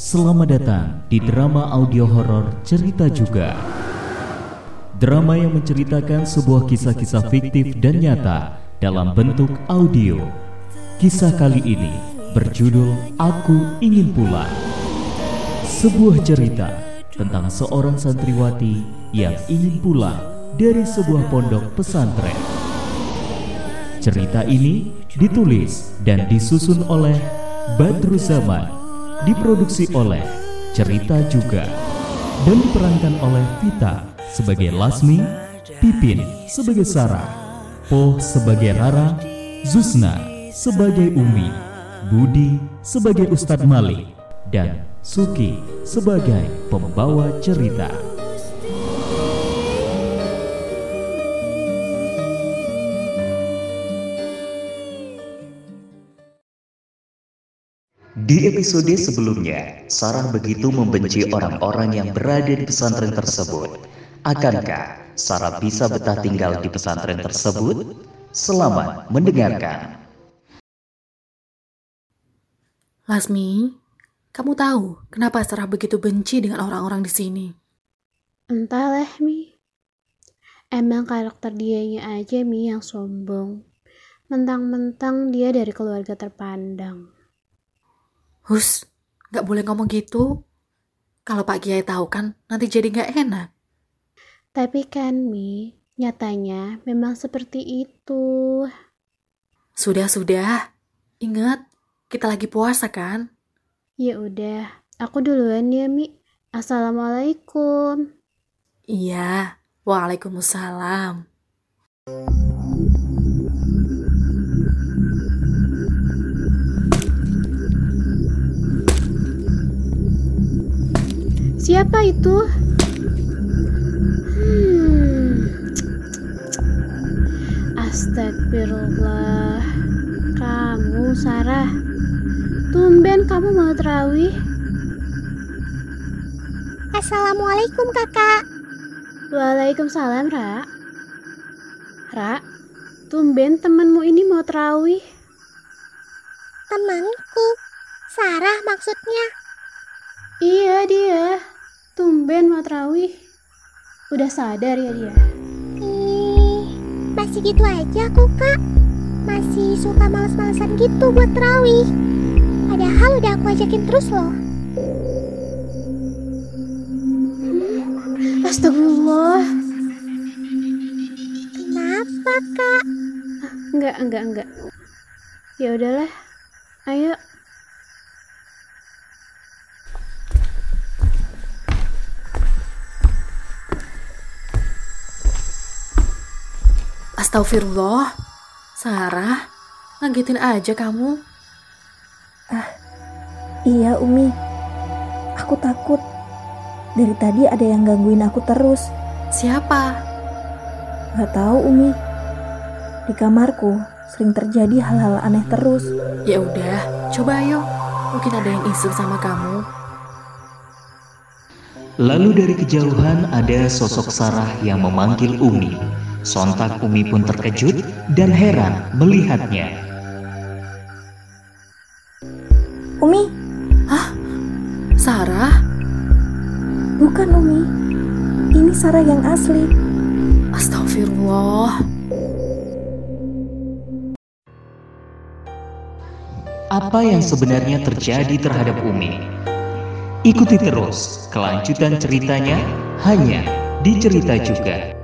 Selamat datang di drama audio horor Cerita Juga. Drama yang menceritakan sebuah kisah-kisah fiktif dan nyata dalam bentuk audio. Kisah kali ini berjudul Aku Ingin Pulang. Sebuah cerita tentang seorang santriwati yang ingin pulang dari sebuah pondok pesantren. Cerita ini ditulis dan disusun oleh Badru Zaman diproduksi oleh Cerita Juga dan diperankan oleh Vita sebagai Lasmi, Pipin sebagai Sarah, Po sebagai Rara, Zusna sebagai Umi, Budi sebagai Ustadz Malik, dan Suki sebagai pembawa cerita. Di episode sebelumnya, Sarah begitu membenci orang-orang yang berada di pesantren tersebut. Akankah Sarah bisa betah tinggal di pesantren tersebut? Selamat mendengarkan. Lasmi, kamu tahu kenapa Sarah begitu benci dengan orang-orang di sini? Entahlah, Mi. Emang karakter dianya aja, Mi, yang sombong. Mentang-mentang dia dari keluarga terpandang. Hus, gak boleh ngomong gitu. Kalau Pak Kiai tahu kan, nanti jadi gak enak. Tapi kan, Mi, nyatanya memang seperti itu. Sudah-sudah, ingat, kita lagi puasa kan? Ya udah, aku duluan ya, Mi. Assalamualaikum. Iya, waalaikumsalam. Siapa itu? Hmm. Astagfirullah. Kamu, Sarah. Tumben kamu mau terawih. Assalamualaikum kakak. Waalaikumsalam, Ra. Ra, tumben temanmu ini mau terawih. Temanku. Sarah maksudnya. Iya dia. Tumben mau terawih. Udah sadar ya dia? Ih, masih gitu aja aku kak. Masih suka males-malesan gitu buat terawih. Padahal udah aku ajakin terus loh. Astagfirullah. Kenapa kak? Enggak, enggak, enggak. Ya udahlah. Ayo. Astagfirullah. Sarah, ngagetin aja kamu. Iya, Umi. Aku takut. Dari tadi ada yang gangguin aku terus. Siapa? Gak tahu, Umi. Di kamarku sering terjadi hal-hal aneh terus. Ya udah, coba ayo. Mungkin ada yang iseng sama kamu. Lalu dari kejauhan ada sosok Sarah yang memanggil Umi. Sontak Umi pun terkejut dan heran melihatnya. Umi, Sarah? bukan Umi. Ini Sarah yang asli. Astagfirullah. Apa yang sebenarnya terjadi terhadap Umi? Ikuti terus kelanjutan ceritanya hanya di cerita juga.